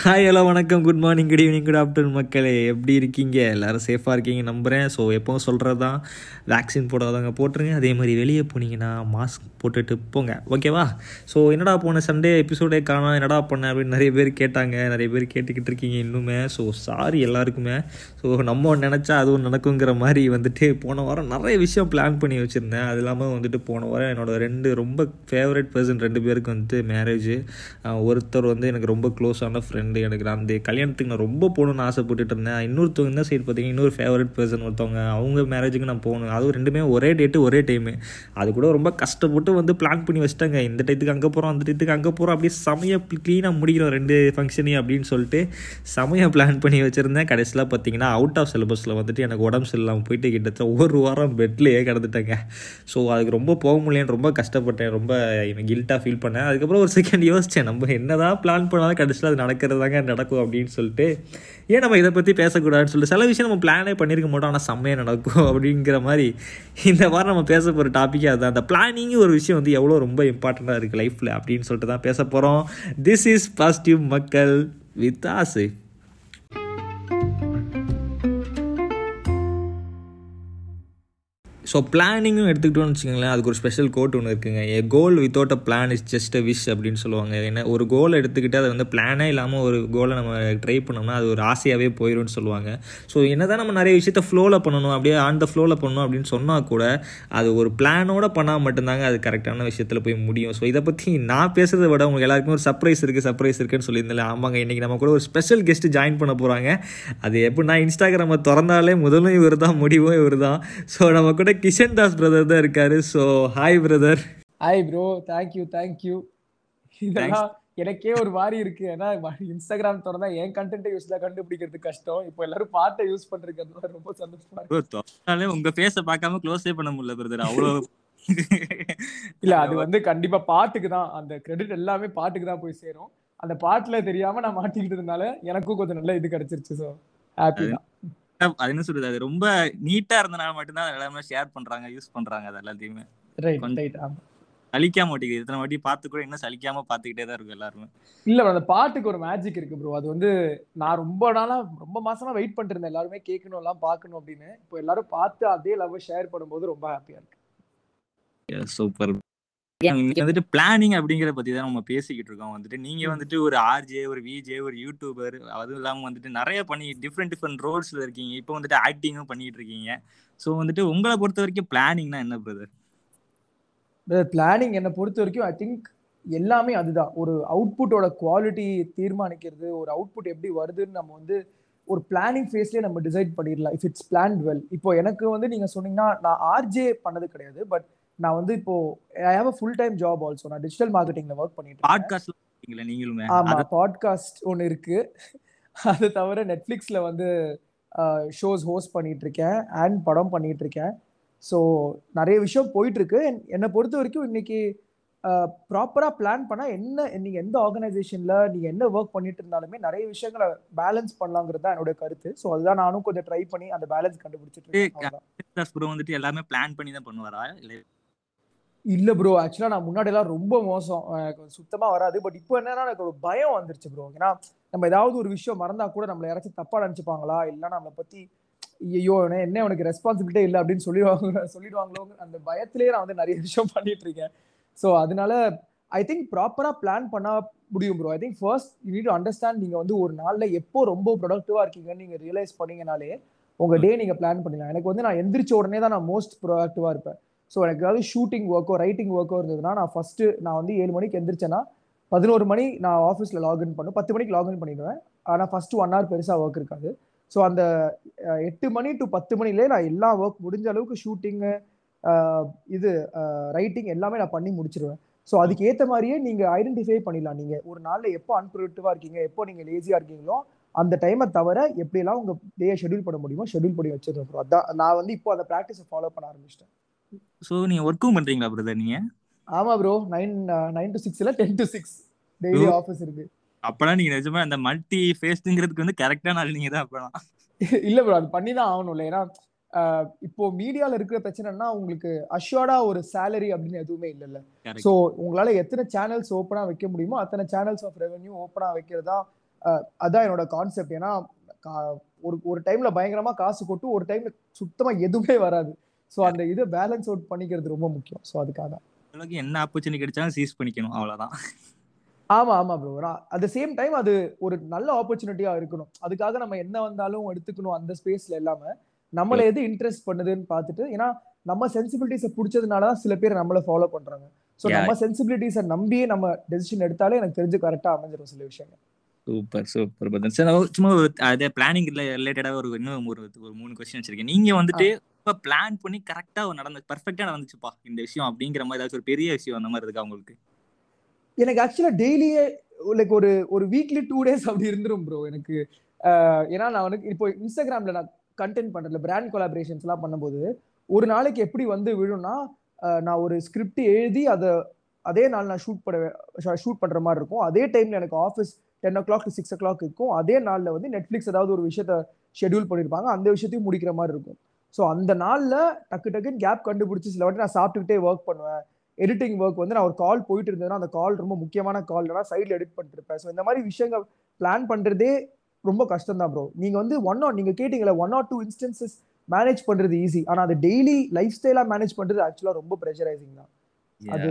Hi hello வணக்கம். Good morning good evening good afternoon மக்களே. எப்படி இருக்கீங்க? எல்லாரும் சேஃபாக இருக்கீங்க நம்புகிறேன் ஸோ எப்போவும் சொல்கிறது தான் வேக்சின் போடாதவங்க போட்டுருங்க. அதே மாதிரி வெளியே போனீங்கன்னா மாஸ்க் போட்டுட்டு போங்க. ஓகேவா ஸோ என்னடா போன சண்டே எபிசோடே காணா என்னடா பண்ண? அப்படின்னு நிறைய பேர் கேட்டாங்க. நிறைய பேர் கேட்டுக்கிட்டு இருக்கீங்க இன்னுமே. ஸோ சாரி எல்லாருக்குமே. ஸோ நம்ம நினச்சா அதுவும் நடக்குங்கிற மாதிரி வந்துட்டு போன வாரம் நிறைய விஷயம் பிளான் பண்ணி வச்சுருந்தேன். அது இல்லாமல் வந்துட்டு போன வாரம் என்னோட ரெண்டு ரொம்ப ஃபேவரட் பர்சன் ரெண்டு பேருக்கு வந்துட்டு மேரேஜ் ஒருத்தர் வந்து எனக்கு ரொம்ப க்ளோஸான ஃப்ரெண்ட் எனக்கு நான் அந்த கல்யாணத்துக்கு நான் ரொம்ப போகணும்னு ஆசைப்பட்டுட்டு இருந்தேன். இன்னொருத்தவங்க இந்த சைடு பார்த்தீங்கன்னா இன்னொரு ஃபேவரட் பர்சன் ஒருத்தவங்க அவங்க மேரேஜுக்கு நான் போகணும். அதுவும் ரெண்டுமே ஒரே டேட்டு ஒரே டைமு அது கூட ரொம்ப கஷ்டப்பட்டு வந்து பிளான் பண்ணி வச்சிட்டாங்க. இந்த டயத்துக்கு அங்கே போகிறோம் அந்த டயத்துக்கு அங்கே போகிறோம் அப்படியே செமையாக க்ளீனாக முடிக்கிறோம் ரெண்டு ஃபங்க்ஷனையும் அப்படின்னு சொல்லிட்டு செமையாக பிளான் பண்ணி வச்சுருந்தேன். கடைசியில் பார்த்தீங்கன்னா அவுட் ஆஃப் சிலபஸில் வந்துட்டு எனக்கு உடம்பு சரியில்லாமல் போயிட்டு கிட்டத்தட்ட ஒரு வாரம் பெட்லேயே கிடந்துட்டேங்க. ஸோ அதுக்கு ரொம்ப போக முடியலன்னு ரொம்ப கஷ்டப்பட்டேன். ரொம்ப எனக்கு கில்ட்டாக ஃபீல் பண்ணேன். அதுக்கப்புறம் ஒரு செகண்ட் யோசித்தேன் நம்ம என்னதான் பிளான் பண்ணாலும் கடைசியில் அது நடக்கிறது தாங்க நடக்கும் அப்படின்னு சொல்லிட்டு ஏன் நம்ம இதை பற்றி பேசக்கூடாதுன்னு சொல்லிட்டு சில விஷயம் நம்ம பிளானே பண்ணியிருக்க மாட்டோம் ஆனால் செம்மையாக நடக்கும் அப்படிங்கிற மாதிரி இந்த வாரம் நம்ம பேச போகிற டாப்பிக்கே அதுதான் அந்த பிளானிங்கு ஒரு விஷயம் வந்து எவ்வளோ ரொம்ப இம்பார்ட்டண்ட்டாக இருக்குது லைஃப்பில் அப்படின்னு சொல்லிட்டு தான் பேச போகிறோம் திஸ் இஸ் பாசிட்டிவ் மக்கள் வித் ஆசை ஸோ பிளானிங்கும் எடுத்துக்கிட்டோம்னு வச்சுக்கோங்களேன் அதுக்கு ஒரு ஸ்பெஷல் கோட் ஒன்று இருக்குங்க. A goal without a plan is just a wish அப்படின்னு சொல்லுவாங்க. ஏன்னா ஒரு கோல் எடுத்துக்கிட்டு அதை வந்து பிளானே இல்லாமல் ஒரு கோலை நம்ம ட்ரை பண்ணோம்னா அது ஒரு ஆசையாகவே போயிடும்னு சொல்லுவாங்க. ஸோ என்ன தான் நம்ம நிறைய விஷயத்த ஃப்ளோவில் பண்ணணும் அப்படியே ஆன் த ஃப்ளோவில் பண்ணணும் அப்படின்னு சொன்னால் கூட அது ஒரு பிளானோட பண்ணால் மட்டும்தாங்க அது கரெக்டான விஷயத்தில் போய் முடியும். ஸோ இதை பற்றி நான் பேசுறதை விட உங்களுக்கு எல்லாருக்குமே ஒரு சர்ப்ரைஸ் இருக்குது சர்ப்ரைஸ் இருக்குன்னு சொல்லியிருந்தேன் ஆமாங்க இன்றைக்கி நம்ம கூட ஒரு ஸ்பெஷல் கெஸ்ட்டு ஜாயின் பண்ண போகிறாங்க அது எப்படின்னா இன்ஸ்டாகிராமை திறந்தாலே முதலும் இவர் தான் முடிவும் இவர் தான் ஸோ நம்ம கூட கிஷன் தாஸ் பிரதர் தான் இருக்காரு so hi brother hi bro thank you thank you இதெல்லாம் எனக்கே ஒரு மாதிரி இருக்கு. ஏன்னா இன்ஸ்டாகிராம் திறந்தா என் கண்டென்ட்டை யூஸ்ல கண்டுபிடிக்கிறது கஷ்டம். இப்போ எல்லாரும் பாட்டை யூஸ் பண்றது ரொம்ப சந்தோஷமா இருக்கு. உங்க ஃபேஸை பார்க்காம க்ளோஸே பண்ண முடியல பிரதர் அவ்வளோ இல்ல அது வந்து கண்டிப்பா பாட்டுக்கு தான். அந்த கிரெடிட் எல்லாமே பாட்டுக்கு தான் போய் சேரும். அந்த பாட்டுல தெரியாம நான் மாட்டிக்கிட்டதுனால எனக்கும் கொஞ்சம் நல்ல இது கிடைச்சிருச்சு ஸோ ஹாப்பி தான். அது என்ன சொல்றது? அது ரொம்ப நீட்டா இருந்தனால மட்டும்தான் எல்லாமே ஷேர் பண்றாங்க யூஸ் பண்றாங்க அது எல்லாத்தையுமே. சலிக்காம மாட்டேங்குது இத்தனை வாட்டி பார்த்து கூட இன்னும் சலிக்காம பார்த்துக்கிட்டே தான் இருக்கும் எல்லாருமே. இல்ல அந்த பாட்டுக்கு ஒரு மேஜிக் இருக்கு ப்ரோ அது வந்து நான் ரொம்ப நாளா ரொம்ப மாசமா வெயிட் பண்ணிட்டு இருந்தேன் எல்லாருமே கேட்கணும் எல்லாம் பார்க்கணும் அப்படின்னு. இப்போ எல்லாரும் பார்த்து அதே லவ் ஷேர் பண்ணும்போது ரொம்ப ஹாப்பியா இருக்கு. சூப்பர் வந்துட்டு பிளானிங் அப்படிங்கிற பத்தி தான் நம்ம பேசிக்கிட்டு இருக்கோம். வந்துட்டு நீங்க வந்துட்டு ஒரு ஆர்ஜே ஒரு விஜே ஒரு யூடியூபர் அதுவும் இல்லாம வந்துட்டு நிறைய பண்ணி டிஃப்ரெண்ட் டிஃப்ரெண்ட் ரோல்ஸ்ல இருக்கீங்க. இப்போ வந்துட்டு ஆக்டிங்கும் பண்ணிட்டு இருக்கீங்க. ஸோ வந்துட்டு உங்களை பொறுத்த வரைக்கும் பிளானிங்னா என்ன பிரதர் பிளானிங் என்னை பொறுத்த வரைக்கும் ஐ திங்க் எல்லாமே அதுதான். ஒரு அவுட்புட்டோட குவாலிட்டி தீர்மானிக்கிறது ஒரு அவுட்புட் எப்படி வருதுன்னு நம்ம வந்து ஒரு பிளானிங் ஃபேஸ்லேயே நம்ம டிசைட் பண்ணிடலாம் இஃப் இட்ஸ் பிளான் வெல் இப்போ எனக்கு வந்து நீங்க சொன்னீங்கன்னா நான் ஆர்ஜே பண்ணது கிடையாது பட் நான் வந்து இப்போ I have a full time job also நான் டிஜிட்டல் மார்க்கெட்டிங்ல ஒர்க் பண்ணிட்டு இருக்கேன். பாட்காஸ்ட் நீங்களுமே? ஆமா பாட்காஸ்ட் ஒன்று இருக்கு. அது தவிர நெட்ஃப்ளிக்ஸ்ல வந்து ஷோஸ் ஹோஸ்ட் பண்ணிட்டு இருக்கேன் அண்ட் படம் பண்ணிட்டு இருக்கேன். ஸோ நிறைய விஷயம் போயிட்டு இருக்கு என்- என்னை பொறுத்த வரைக்கும் இன்னைக்கு ப்ராப்பரா பிளான் பண்ணா என்ன நீங்க எந்த ஆர்கனைசேஷன்ல நீங்க என்ன ஒர்க் பண்ணிட்டு இருந்தாலுமே நிறைய விஷயங்களை பேலன்ஸ் பண்ணலாங்கிறது தான் என்னோட கருத்து. ஸோ அதுதான் நானும் கொஞ்சம் ட்ரை பண்ணி அந்த பேலன்ஸ் கண்டுபிடிச்சிட்டு இருக்கேன். வந்துட்டு எல்லாமே பிளான் பண்ணி தான் பண்ணுவாரா? இல்ல இல்ல ப்ரோ ஆக்சுவலா நான் முன்னாடி எல்லாம் ரொம்ப மோசம். சுத்தமா வராது. பட் இப்போ என்னன்னா எனக்கு ஒரு பயம் வந்துருச்சு ப்ரோ ஏன்னா நம்ம ஏதாவது ஒரு விஷயம் மறந்தா கூட நம்மள யாராச்சும் தப்பா நினைச்சுப்பாங்களா? இல்ல நம்மளை பத்தி ஐயோ என்ன உனக்கு ரெஸ்பான்சிபிலிட்டே இல்லை அப்படின்னு சொல்லிடுவாங்க சொல்லிடுவாங்களோ? அந்த பயத்திலேயே நான் வந்து நிறைய விஷயம் பண்ணிட்டு இருக்கேன். ஸோ அதனால ஐ திங்க் ப்ராப்பரா பிளான் பண்ணா முடியும் bro I think first you need understand நீங்க வந்து ஒரு நாள்ல எப்போ ரொம்ப ப்ரொடக்டிவா இருக்கீங்கன்னு நீங்க ரியலைஸ் பண்ணீங்கனாலே உங்க டே நீங்க பிளான் பண்ணிடலாம். எனக்கு வந்து நான் எந்திரிச்ச உடனே தான் நான் மோஸ்ட் ப்ரொடக்டிவா இருப்பேன். ஸோ எனக்கு ஏதாவது ஷூட்டிங் ஒர்க்கோ ரைட்டிங் ஒர்க்கோ இருந்ததுன்னா நான் ஃபர்ஸ்ட் நான் வந்து ஏழு மணிக்கு எந்திரிச்சேன்னா பதினோரு மணி நான் ஆஃபீஸில் லாகின் பண்ணும் பத்து மணிக்கு லாகின் பண்ணிடுவேன். ஆனால் ஃபர்ஸ்ட் ஒன் ஹவர் பெருசாக ஒர்க் இருக்காது. ஸோ அந்த எட்டு மணி டு பத்து மணிலே நான் எல்லா ஒர்க் முடிஞ்ச அளவுக்கு ஷூட்டிங்கு இது ரைட்டிங் எல்லாமே நான் பண்ணி முடிச்சிருவேன். ஸோ அதுக்கு ஏற்ற மாதிரியே நீங்கள் ஐடென்டிஃபை பண்ணிடலாம். நீங்கள் ஒரு நாளில் எப்போ அன்ப்ரொடக்டிவாக இருக்கீங்க எப்போ நீங்கள் லேசியாக இருக்கீங்களோ அந்த டைமை தவிர எப்படியெல்லாம் உங்கள் டேயை ஷெட்யூல் பண்ண முடியுமோ ஷெட்யூல் பண்ணி வச்சிருக்கோம் அதான் நான் வந்து இப்போ அந்த ப்ராக்டிஸை ஃபாலோ பண்ண ஆரம்பிச்சிட்டேன். ஸோ நீங்க ஒர்க்கும் பண்றீங்களா பிரதர் நீங்க? ஆமா bro nine nine to six இல்ல ten to six daily office இருக்கு. அப்பெல்லாம் நீங்க நிஜமா அந்த மல்டி ஃபேஸ்ங்கிறதுக்கு வந்து கரெக்டான ஆள் நீங்க தான் அப்பெல்லாம் இல்ல ப்ரோ அது பண்ணி தான் ஆகணும்ல. ஏன்னா இப்போ மீடியால இருக்கிற பிரச்சனைனா உங்களுக்கு அஷ்யூர்டா ஒரு சேலரி அப்படின்னு எதுவுமே இல்லைல்ல. ஸோ உங்களால எத்தனை சேனல்ஸ் ஓப்பனா வைக்க முடியுமோ அத்தனை சேனல்ஸ் ஆஃப் ரெவென்யூ ஓப்பனா வைக்கிறதா அதான் என்னோட கான்செப்ட் ஏன்னா ஒரு ஒரு டைம்ல பயங்கரமா காசு கொட்டு ஒரு டைம்ல சுத்தமா எதுவுமே வராது. ஸோ அந்த இதை பேலன்ஸ் அவுட் பண்ணிக்கிறது ரொம்ப முக்கியம். ஸோ அதுக்காக என்ன ஆப்பர்ச்சுனிட்டி கிடைச்சாலும் சீஸ் பண்ணிக்கணும். அவ்வளவுதான். ஆமா ஆமா bro at the same time அது ஒரு நல்ல ஆப்பர்ச்சுனிட்டியா இருக்கணும். அதுக்காக நம்ம என்ன வந்தாலும் எடுத்துக்கணும் அந்த ஸ்பேஸ்ல இல்லாம நம்மள எது இன்ட்ரெஸ்ட் பண்ணுதுன்னு பார்த்துட்டு ஏன்னா நம்ம சென்சிபிலிட்டிஸை பிடிச்சதுனால தான் சில பேர் நம்மள ஃபாலோ பண்றாங்க. ஸோ நம்ம சென்சிபிலிட்டிஸை நம்பியே நம்ம டெசிஷன் எடுத்தாலே எனக்கு தெரிஞ்சு கரெக்டா அமைஞ்சிடும் சில விஷயங்கள். சூப்பர் சூப்பர் பதன் சார் சும்மா ஒரு அதே பிளானிங் ரிலேட்டடா ஒரு இன்னும் ஒரு ஒரு மூணு கொஸ்டின் வச்சிருக்கேன். நீங்க வந்துட்டு ரொம்ப பிளான் பண்ணி கரெக்டா நடந்து பர்ஃபெக்டா நடந்துச்சுப்பா இந்த விஷயம் அப்படிங்கிற மாதிரி ஏதாச்சும் ஒரு பெரிய விஷயம் அந்த மாதிரி இருக்கா உங்களுக்கு? எனக்கு ஆக்சுவலா டெய்லியே லைக் ஒரு ஒரு வீக்லி டூ டேஸ் அப்படி இருந்துரும் ப்ரோ எனக்கு ஏன்னா நான் வந்து இப்போ இன்ஸ்டாகிராம்ல நான் கண்டென்ட் பண்றதுல பிராண்ட் கொலாபரேஷன்ஸ் எல்லாம் பண்ணும்போது ஒரு நாளைக்கு எப்படி வந்து விழும்னா நான் ஒரு ஸ்கிரிப்ட் எழுதி அதை அதே நாள் நான் ஷூட் பண்ண ஷூட் பண்ற மாதிரி இருக்கும். அதே டைம்ல எனக்கு office ten o'clock to six o'clock இருக்கும். அதே நாளில் வந்து நெட்ஃப்ளிக்ஸ் ஏதாவது ஒரு விஷயத்த ஷெடியூல் பண்ணியிருப்பாங்க அந்த விஷயத்தையும் முடிக்கிற மாதிரி இருக்கும். ஸோ அந்த நாளில் டக்கு டக்குன்னு கேப் கண்டுபிடிச்சி சில வாட்டி நான் சாப்பிட்டுக்கிட்டே ஒர்க் பண்ணுவேன். எடிட்டிங் ஒர்க் வந்து நான் ஒரு கால் போயிட்டு இருந்தேன்னா அந்த கால் ரொம்ப முக்கியமான கால் நான் சைடில் எடிட் பண்ணிட்டு இருப்பேன் ஸோ இந்த மாதிரி விஷயங்கள் பிளான் பண்ணுறதே ரொம்ப கஷ்டம் தான் ப்ரோ நீங்கள் வந்து ஒன் ஆர் நீங்கள் கேட்டீங்களா one or two instances manage பண்ணுறது ஈஸி ஆனால் அது டெய்லி லைஃப் ஸ்டைலாக மேனேஜ் பண்ணுறது ஆக்சுவலாக ரொம்ப ப்ரெஷரைசிங் தான். அது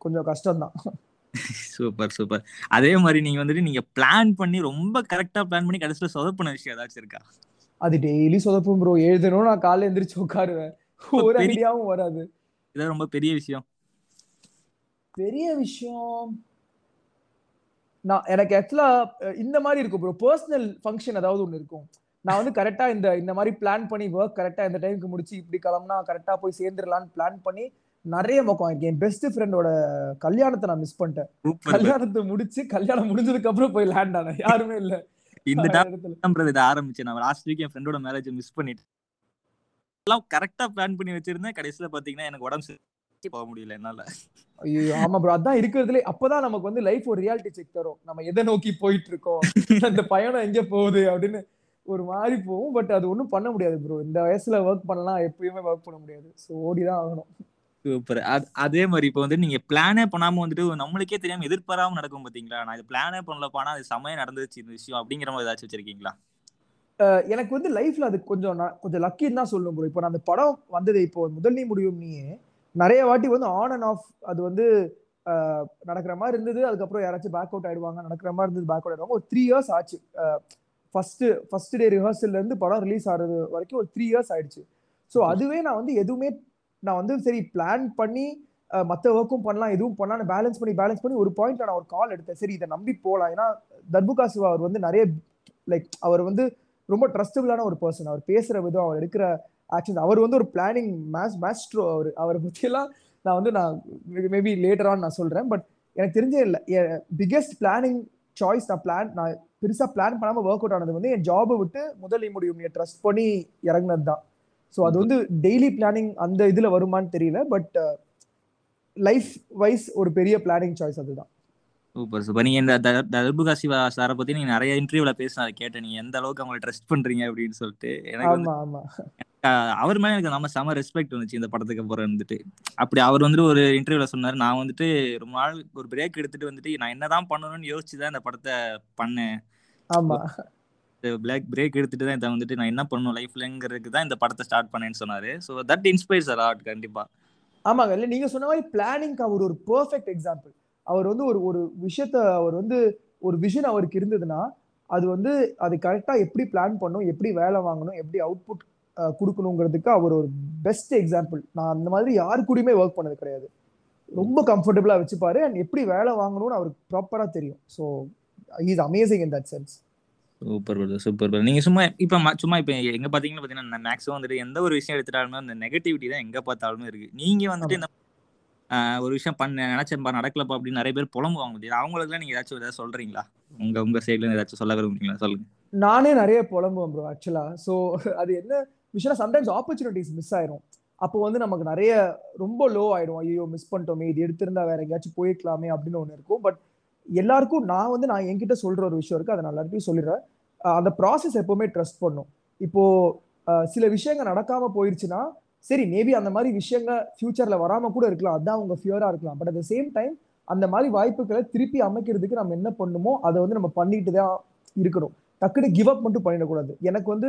கொஞ்சம் கஷ்டம் தான் சூப்பர் சூப்பர் அதே மாதிரி நீங்க வந்துட்டு நீங்க பிளான் பண்ணி ரொம்ப கரெக்டா பிளான் பண்ணி கடைசியில சொதப்பின விஷயம் ஏதாச்சும் இருக்கா? அது டெய்லி சொதப்பும் ப்ரோ எழுதணும் நான் காலைல எந்திரிச்சு உட்காருவேன். ஒரு ஐடியாவும் வராது. இதான் ரொம்ப பெரிய விஷயம். பெரிய விஷயம் நான் எனக்கு ஆக்சுவலா இந்த மாதிரி இருக்கும் ப்ரோ பர்சனல் ஃபங்க்ஷன் ஏதாவது ஒன்று இருக்கும். நான் வந்து கரெக்டா இந்த இந்த மாதிரி பிளான் பண்ணி ஒர்க் கரெக்டா இந்த டைமுக்கு முடிச்சு இப்படி கிளம்புனா கரெக்டா போய் சேர்ந்துடலான்னு பிளான் பண்ணி நிறைய பக்கம் இருக்கு என் பெஸ்ட் ஃப்ரெண்டோட கல்யாணத்தை நான் மிஸ் பண்ணிட்டேன். கல்யாணத்தை முடிச்சு கல்யாணம் முடிஞ்சதுக்கு அப்புறம் போய் லேண்ட் ஆனேன். யாருமே இல்ல. இந்த டாப்ன்றது இதை ஆரம்பிச்சேன். நான் லாஸ்ட் வீக் என் ஃப்ரெண்டோட மேரேஜ் மிஸ் பண்ணிட்டேன். எல்லாம் கரெக்டா பிளான் பண்ணி வச்சிருந்தேன். கடைசியில பாத்தீங்கன்னா எனக்கு உடம்பு போக முடியல என்னால. ஐயோ ஆமா ப்ரோ அதான் இருக்கிறதுல அப்பதான் நமக்கு வந்து லைஃப் ஒரு ரியாலிட்டி செக் தரும். நம்ம எதை நோக்கி போயிட்டு இருக்கோம் அந்த பயணம் எங்க போகுது? அப்படின்னு ஒரு மாதிரி போகும். பட் அது ஒன்றும் பண்ண முடியாது ப்ரோ இந்த வயசுல ஒர்க் பண்ணலாம். எப்பயுமே ஒர்க் பண்ண முடியாது. ஸோ ஓடிதான் ஆகணும். சூப்பர். அதே மாதிரி இப்போ வந்து நீங்க பிளானே பண்ணாம வந்துட்டு நம்மளுக்கே தெரியாம எதிர்பாராம நடக்கும் பாத்தீங்களா? நான் இது பிளானே பண்ணலப்பா ஆனா அது சமயம் நடந்துச்சு இந்த விஷயம் அப்படிங்கிற மாதிரி ஏதாச்சும் வச்சிருக்கீங்களா? எனக்கு வந்து லைஃப்ல அது கொஞ்சம் கொஞ்சம் லக்கின்னு தான் சொல்லணும் ப்ரோ இப்போ நான் அந்த படம் வந்தது இப்போ முதல் நீ முடியும் நீயே நிறைய வாட்டி வந்து ஆன் அண்ட் ஆஃப் அது வந்து நடக்கிற மாதிரி இருந்தது. அதுக்கப்புறம் யாராச்சும் பேக் அவுட் ஆயிடுவாங்க நடக்கிற மாதிரி இருந்தது பேக் அவுட் ஆயிடுவாங்க. ஒரு த்ரீ இயர்ஸ் ஆச்சு. ஃபர்ஸ்ட் ஃபர்ஸ்ட் டே ரிஹர்சல்ல இருந்து படம் ரிலீஸ் ஆகிறது வரைக்கும் ஒரு த்ரீ இயர்ஸ் ஆயிடுச்சு. ஸோ அதுவே நான் வந்து எதுவுமே நான் வந்து சரி பிளான் பண்ணி மற்ற ஒர்க்கும் பண்ணலாம் எதுவும் பண்ணலாம் பேலன்ஸ் பண்ணி பேலன்ஸ் பண்ணி ஒரு பாயிண்ட் நான் ஒரு கால் எடுத்தேன். சரி இதை நம்பி போகலாம் ஏன்னா தர்புகா சிவா அவர் வந்து நிறைய லைக் அவர் வந்து ரொம்ப ட்ரஸ்டபுளான ஒரு பர்சன் அவர் பேசுற விதம் அவர் எடுக்கிற ஆக்ஷன் அவர் வந்து ஒரு பிளானிங் மேஸ் மேஸ்ட்ரோ அவர். அவரை பற்றியெல்லாம் நான் வந்து நான் மேபி லேட்டர் நான் சொல்றேன். பட் எனக்கு தெரிஞ்சே இல்லை. பிக்கெஸ்ட் பிளானிங் சாய்ஸ் நான் பிளான் நான் பெருசாக பிளான் பண்ணாமல் ஒர்க் அவுட் ஆனது வந்து என் ஜாபை விட்டு முதல் முடியும் ட்ரஸ்ட் பண்ணி இறங்கினது தான். ஸோ அது வந்து டெய்லி பிளானிங் அந்த இதுல வருமானு தெரியல பட் லைஃப் வைஸ் ஒரு பெரிய பிளானிங் சாய்ஸ் அதுதான். சூப்பர் சூப்பர் நீங்க இந்த தர்புகா சிவா சாரை பத்தி நீங்க நிறைய இன்டர்வியூல பேசினா அதை கேட்டேன். நீங்க எந்த அளவுக்கு அவங்களை ட்ரஸ்ட் பண்றீங்க அப்படின்னு சொல்லிட்டு. எனக்கு வந்து அவர் மேல எனக்கு நம்ம செம ரெஸ்பெக்ட் வந்துச்சு இந்த படத்துக்கு அப்புறம் வந்துட்டு. அப்படி அவர் வந்துட்டு ஒரு இன்டர்வியூல சொன்னாரு. நான் வந்துட்டு ரொம்ப நாள் ஒரு பிரேக் எடுத்துட்டு வந்துட்டு நான் என்னதான் பண்ணணும்னு யோசிச்சு தான் இந்த படத்தை பண்ணேன். ஆமா. பிளாக் பிரேக் எடுத்துட்டு தான் இதை வந்துட்டு நான் என்ன பண்ணணும் லைஃப்லங்கிறதுக்கு தான் இந்த படத்தை ஸ்டார்ட் பண்ணேன்னு சொன்னாரு. ஸோ தட் இன்ஸ்பைர்ஸ் அலாட் கண்டிப்பா. ஆமாங்க. இல்லை நீங்க சொன்ன மாதிரி பிளானிங்க்கு அவர் ஒரு பெர்ஃபெக்ட் எக்ஸாம்பிள் அவர் வந்து ஒரு ஒரு விஷயத்த அவர் வந்து ஒரு விஷன் அவருக்கு இருந்ததுன்னா அது வந்து அது கரெக்டாக எப்படி பிளான் பண்ணும் எப்படி வேலை வாங்கணும் எப்படி அவுட்புட் கொடுக்கணுங்கிறதுக்கு அவர் ஒரு பெஸ்ட் எக்ஸாம்பிள் நான் அந்த மாதிரி யாரு கூடயுமே ஒர்க் பண்ணது கிடையாது. ரொம்ப கம்ஃபர்டபுளாக வச்சுப்பாரு. அண்ட் எப்படி வேலை வாங்கணும்னு அவருக்கு ப்ராப்பராக தெரியும். So is amazing in that sense super brother super brother நீங்க சும்மா இப்ப சும்மா இப்ப எங்க பாத்தீங்கன்னா பாத்தீங்கன்னா மேக்ஸிமம் வந்துட்டு எந்த ஒரு விஷயம் எடுத்துட்டாலுமே அந்த நெகட்டிவிட்டி தான் எங்க பார்த்தாலுமே இருக்கு. நீங்க வந்துட்டு இந்த ஒரு விஷயம் பண்ண நினைச்சேன்பா நடக்கலப்பா அப்படின்னு நிறைய பேர் புலம்புவாங்க முடியாது அவங்களுக்கு நீங்க ஏதாச்சும் ஏதாவது சொல்றீங்களா? உங்க உங்க சைட்ல ஏதாச்சும் சொல்ல விரும்புறீங்களா? சொல்லுங்க. நானே நிறைய புலம்புவேன் ப்ரோ ஆக்சுவலா ஸோ அது என்ன விஷயம் சம்டைம்ஸ் ஆப்பர்ச்சுனிட்டிஸ் மிஸ் ஆயிரும். அப்போ வந்து நமக்கு நிறைய ரொம்ப லோ ஆயிடும். ஐயோ மிஸ் பண்ணிட்டோமே இது எடுத்திருந்தா வேற எங்கேயாச்சும் போயிருக்கலாமே அப்படின்னு ஒன்று இருக்கும். பட் எல்லாருக்கும் நான் வந்து நான் என்கிட்ட சொல்ற ஒரு விஷயம் இருக்கு. அதை நான் எல்லாருக்கும் சொல்லிடுறேன். அந்த ப்ராசஸ் எப்பவுமே ட்ரஸ்ட் பண்ணும். இப்போ சில விஷயங்கள் நடக்காம போயிருச்சுன்னா சரி மேபி அந்த மாதிரி விஷயங்கள் ஃபியூச்சர்ல வராம கூட இருக்கலாம். அதான் உங்க ஃபியூரா இருக்கலாம். But at the same time அந்த மாதிரி வாய்ப்புகளை திருப்பி அமைக்கிறதுக்கு நம்ம என்ன பண்ணுமோ அதை வந்து நம்ம பண்ணிட்டு தான் இருக்கணும். டக்குனு கிவ் அப் மட்டும் பண்ணிடக்கூடாது. எனக்கு வந்து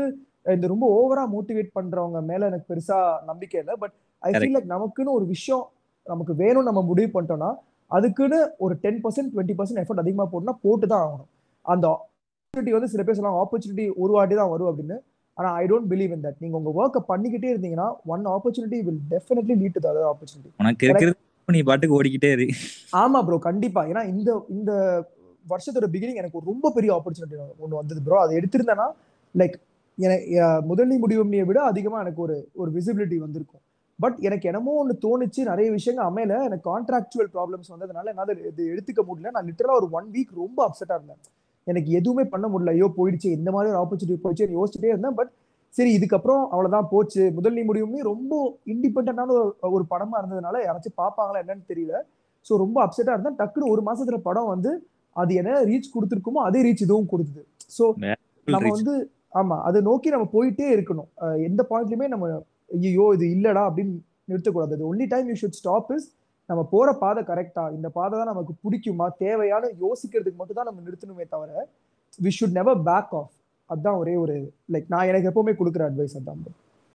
இந்த ரொம்ப ஓவரா மோட்டிவேட் பண்றவங்க மேல எனக்கு பெருசா நம்பிக்கை இல்லை. But I. ஃபீல் லைக் நமக்குன்னு ஒரு விஷயம் நமக்கு வேணும் நம்ம முடிவு பண்ணிட்டோம்னா அதுக்குன்னு ஒரு ten percent twenty percent effort அதிகமாக போட்டுனா போட்டு தான் ஆகணும். அந்த ஆப்பர்ச்சுனிட்டி வந்து சில பேர் சொல்லுவாங்க ஆப்பர்ச்சுனிட்டி ஒரு வாட்டி தான் வரும் அப்படின்னு. ஆனா I don't believe in that நீங்க உங்க ஒர்க்கை பண்ணிக்கிட்டே இருந்தீங்கன்னா one opportunity will definitely lead to other opportunity உனக்கு இருக்கிறது நீ பாட்டுக்கு ஓடிக்கிட்டே இரு. ஆமா ப்ரோ கண்டிப்பா. ஏன்னா இந்த இந்த வருஷத்தோட பிகினிங் எனக்கு ஒரு ரொம்ப பெரிய ஆப்பர்ச்சுனிட்டி ஒன்று வந்தது ப்ரோ அதை எடுத்திருந்தேன்னா லைக் எனக்கு அஹ், முதல்நி முடிவுமையை விட அதிகமா எனக்கு ஒரு ஒரு விசிபிலிட்டி வந்திருக்கும். பட் எனக்கு என்னமோ ஒன்று தோணுச்சு நிறைய விஷயங்கள் அமையல. எனக்கு கான்ட்ராக்சுவல் ப்ராப்ளம்ஸ் வந்ததுனால என்னால் இது எடுத்துக்க முடியல. நான் லிட்டரலாக ஒரு ஒன் வீக் ரொம்ப அப்செட்டாக இருந்தேன். எனக்கு எதுவுமே பண்ண முடியல. ஐயோ போயிடுச்சு. இந்த மாதிரி ஒரு ஆப்பர்ச்சுனிட்டி போயிடுச்சு யோசிச்சுட்டே இருந்தேன். பட் சரி இதுக்கப்புறம் அவ்வளவுதான் போச்சு. முதல் நீ முடியுமே ரொம்ப இண்டிபெண்டான ஒரு படமா இருந்ததுனால யாராச்சும் பார்ப்பாங்களா என்னன்னு தெரியல. ஸோ ரொம்ப அப்செட்டா இருந்தேன். டக்குனு ஒரு மாசத்துல படம் வந்து அது என்ன ரீச் கொடுத்துருக்குமோ அதே ரீச் இதுவும் கொடுத்தது. ஸோ நம்ம வந்து ஆமா அதை நோக்கி நம்ம போயிட்டே இருக்கணும். எந்த பாயிண்ட்லயுமே நம்ம ஐயோ இது இல்லடா அப்படின்னு நிறுத்தக்கூடாது. Only time you should stop is நம்ம போற பாதை கரெக்டா இந்த பாதை தான் நமக்கு பிடிக்குமா? தேவையான யோசிக்கிறதுக்கு மட்டும் தான் நம்ம நிறுத்தணுமே தவிர we should never back off அதான் ஒரே ஒரு லைக் நான் எனக்கு எப்பவுமே கொடுக்குற அட்வைஸ் அதான்.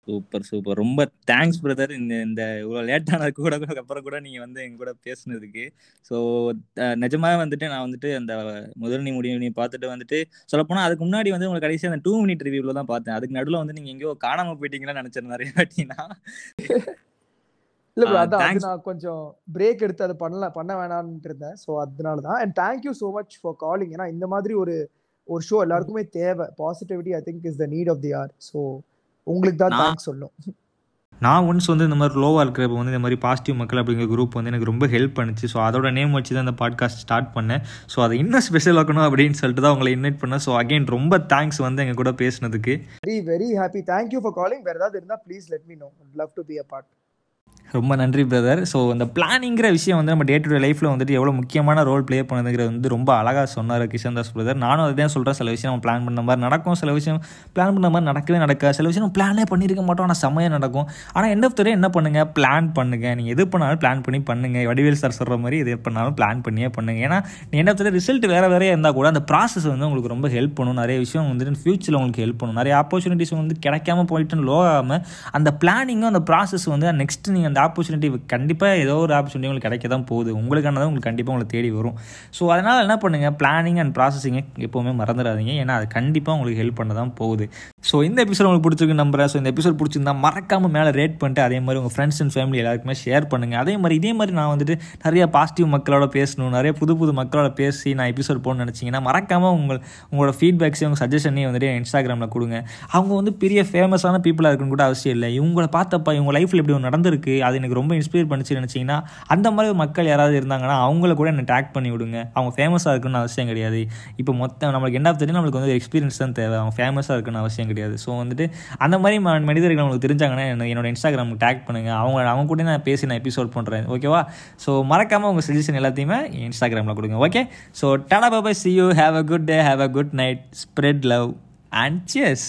Super super. ரொம்ப தேங்க்ஸ் பிரதர் இந்த இந்த இவ்வளோ லேட்டானது கூட அப்புறம் கூட நீங்கள் வந்து எங்க கூட பேசுனதுக்கு. ஸோ நிஜமாக வந்துட்டு நான் வந்துட்டு அந்த முதல் நீ முடிவு நீ பார்த்துட்டு வந்துட்டு சொல்லப்போனால் அதுக்கு முன்னாடி வந்து உங்களுக்கு கடைசி அந்த டூ மினிட் ரிவ்யூவில் தான் பார்த்தேன். அதுக்கு நடுவில் வந்து நீங்கள் எங்கேயோ காணாமல் போயிட்டீங்களான்னு நினச்சேன் நிறைய வாட்டினா இல்ல அது. நான் கொஞ்சம் பிரேக் எடுத்து அதை பண்ணல பண்ண வேணாம்னு இருந்தேன். ஸோ அதனால தான். And thank you so much for calling ஏன்னா இந்த மாதிரி ஒரு ஒரு ஷோ எல்லாருக்குமே தேவை. Positivity I think is the need of the hour so உங்களுக்கு தான் தேங்க்ஸ் சொல்லும் நான் ஒன்ஸ் வந்து இந்த மாதிரி லோவாக இருக்கிறப்ப வந்து இந்த மாதிரி பாசிட்டிவ் மக்கள் அப்படிங்கிற குரூப் வந்து எனக்கு ரொம்ப ஹெல்ப் பண்ணுச்சு. ஸோ அதோட நேம் வச்சு தான் இந்த பாட்காஸ்ட் ஸ்டார்ட் பண்ணேன். ஸோ அதை இன்னும் ஸ்பெஷல் ஆக்கணும் அப்படின்னு சொல்லிட்டு தான் உங்களை இன்வைட் பண்ணேன். ஸோ அகைன் ரொம்ப தேங்க்ஸ் வந்து எங்கள் கூட பேசுனதுக்கு. Very very happy thank you for calling வேற ஏதாவது இருந்தா please let me know love to be a part ரொம்ப நன்றி பிரதர் ஸோ அந்த பிளானிங்கிற விஷயம் வந்து நம்ம டே டு டே லைஃப்பில் வந்துட்டு எவ்வளோ முக்கியமான ரோல் ப்ளே பண்ணுதுங்கிறது வந்து ரொம்ப அழகாக சொன்னார் கிஷன் தாஸ் பிரதர் நானும் அதை தான் சொல்கிறேன் சில விஷயம் நம்ம பிளான் பண்ண மாதிரி நடக்கும். சில விஷயம் பிளான் பண்ண மாதிரி நடக்கவே நடக்காது. சில விஷயம் நம்ம பிளானே பண்ணியிருக்க மாட்டோம். ஆனால் செம்மையாக நடக்கும். ஆனால் எண்ட் ஆஃப் த என்ன பண்ணுங்கள் பிளான் பண்ணுங்கள் நீங்கள் எது பண்ணாலும் பிளான் பண்ணி பண்ணுங்கள் வடிவேல் சார் சொல்கிற மாதிரி எது பண்ணாலும் பிளான் பண்ணியே பண்ணுங்கள் ஏன்னா எண்ட் ஆஃப் த ரிசல்ட் வேறு வேறையாக இருந்தால் கூட அந்த ப்ராசஸ் வந்து உங்களுக்கு ரொம்ப ஹெல்ப் பண்ணும். நிறைய விஷயம் வந்துட்டு ஃபியூச்சரில் உங்களுக்கு ஹெல்ப் பண்ணும். நிறைய ஆப்பர்ச்சுனிட்டிஸ் வந்து கிடைக்காம போயிட்டு லோ ஆகாமல் அந்த பிளானிங்கும் அந்த ப்ராசஸ் வந்து நெக்ஸ்ட் நீங்கள் அந்த ஆப்பர்ச்சுனிட்டி கண்டிப்பாக ஏதோ ஒரு ஆப்பர்ச்சுனிட்டி உங்களுக்கு கிடைக்க தான் போகுது. உங்களுக்கானதான் உங்களுக்கு கண்டிப்பாக உங்களை தேடி வரும். ஸோ அதனால் என்ன பண்ணுங்கள் பிளானிங் அண்ட் ப்ராசஸிங்கை எப்போவுமே மறந்துடாதீங்க. ஏன்னா அது கண்டிப்பாக உங்களுக்கு ஹெல்ப் பண்ண தான் போகுது. ஸோ இந்த எபிசோட் உங்களுக்கு பிடிச்சிருக்கு நம்புறேன். ஸோ இந்த எபிசோட் பிடிச்சிருந்தா மறக்காமல் மேலே ரேட் பண்ணிட்டு அதே மாதிரி உங்கள் ஃப்ரெண்ட்ஸ் அண்ட் ஃபேமிலி எல்லாருக்குமே ஷேர் பண்ணுங்கள் அதே மாதிரி இதே மாதிரி நான் வந்துட்டு நிறைய பாசிட்டிவ் மக்களோட பேசணும் நிறைய புது புது மக்களோட பேசி நான் எபிசோட் போகணும்னு நினச்சிங்கன்னா மறக்காமல் உங்கள் உங்களோட ஃபீட்பேக்ஸையும் உங்கள் சஜஷனையும் வந்துட்டு இன்ஸ்டாகிராமில் கொடுங்க. அவங்க வந்து பெரிய ஃபேமஸான பீப்புளாக இருக்குன்னு கூட அவசியம் இல்லை. இவங்கள பார்த்தப்ப இவங்க லைஃப்பில் எப்படி ஒன்று நடந்திருக்கு அது எனக்கு ரொம்ப இன்ஸ்பயர் பண்ணிச்சு நினச்சிங்கன்னா அந்த மாதிரி மக்கள் யாராவது இருந்தாங்கன்னா அவங்கள கூட என்னை டேக் பண்ணி விடுங்க. அவங்க ஃபேமஸாக இருக்குன்னு அவசியம் கிடையாது. இப்போ மொத்தம் நம்மளுக்கு என்ன தெரியும் நம்மளுக்கு வந்து எக்ஸ்பீரியன்ஸ் தான் தேவை. அவங்க ஃபேமஸாக இருக்குன்னு அவசியம் கிடையாது. ஸோ வந்துட்டு அந்த மாதிரி ம- மனிதர்கள் உங்களுக்கு தெரிஞ்சாங்கன்னா என்ன- என்னோட இன்ஸ்டாகிராம் டேக் பண்ணுங்கள் அவங்க அவங்க கூட நான் பேசி நான் எபிசோட் பண்ணுறேன் ஓகேவா ஸோ மறக்காமல் உங்கள் சஜஷன் எல்லாத்தையுமே இன்ஸ்டாகிராமில் கொடுங்க. Okay so Tata Baba see you have a good day have a good night spread love and cheers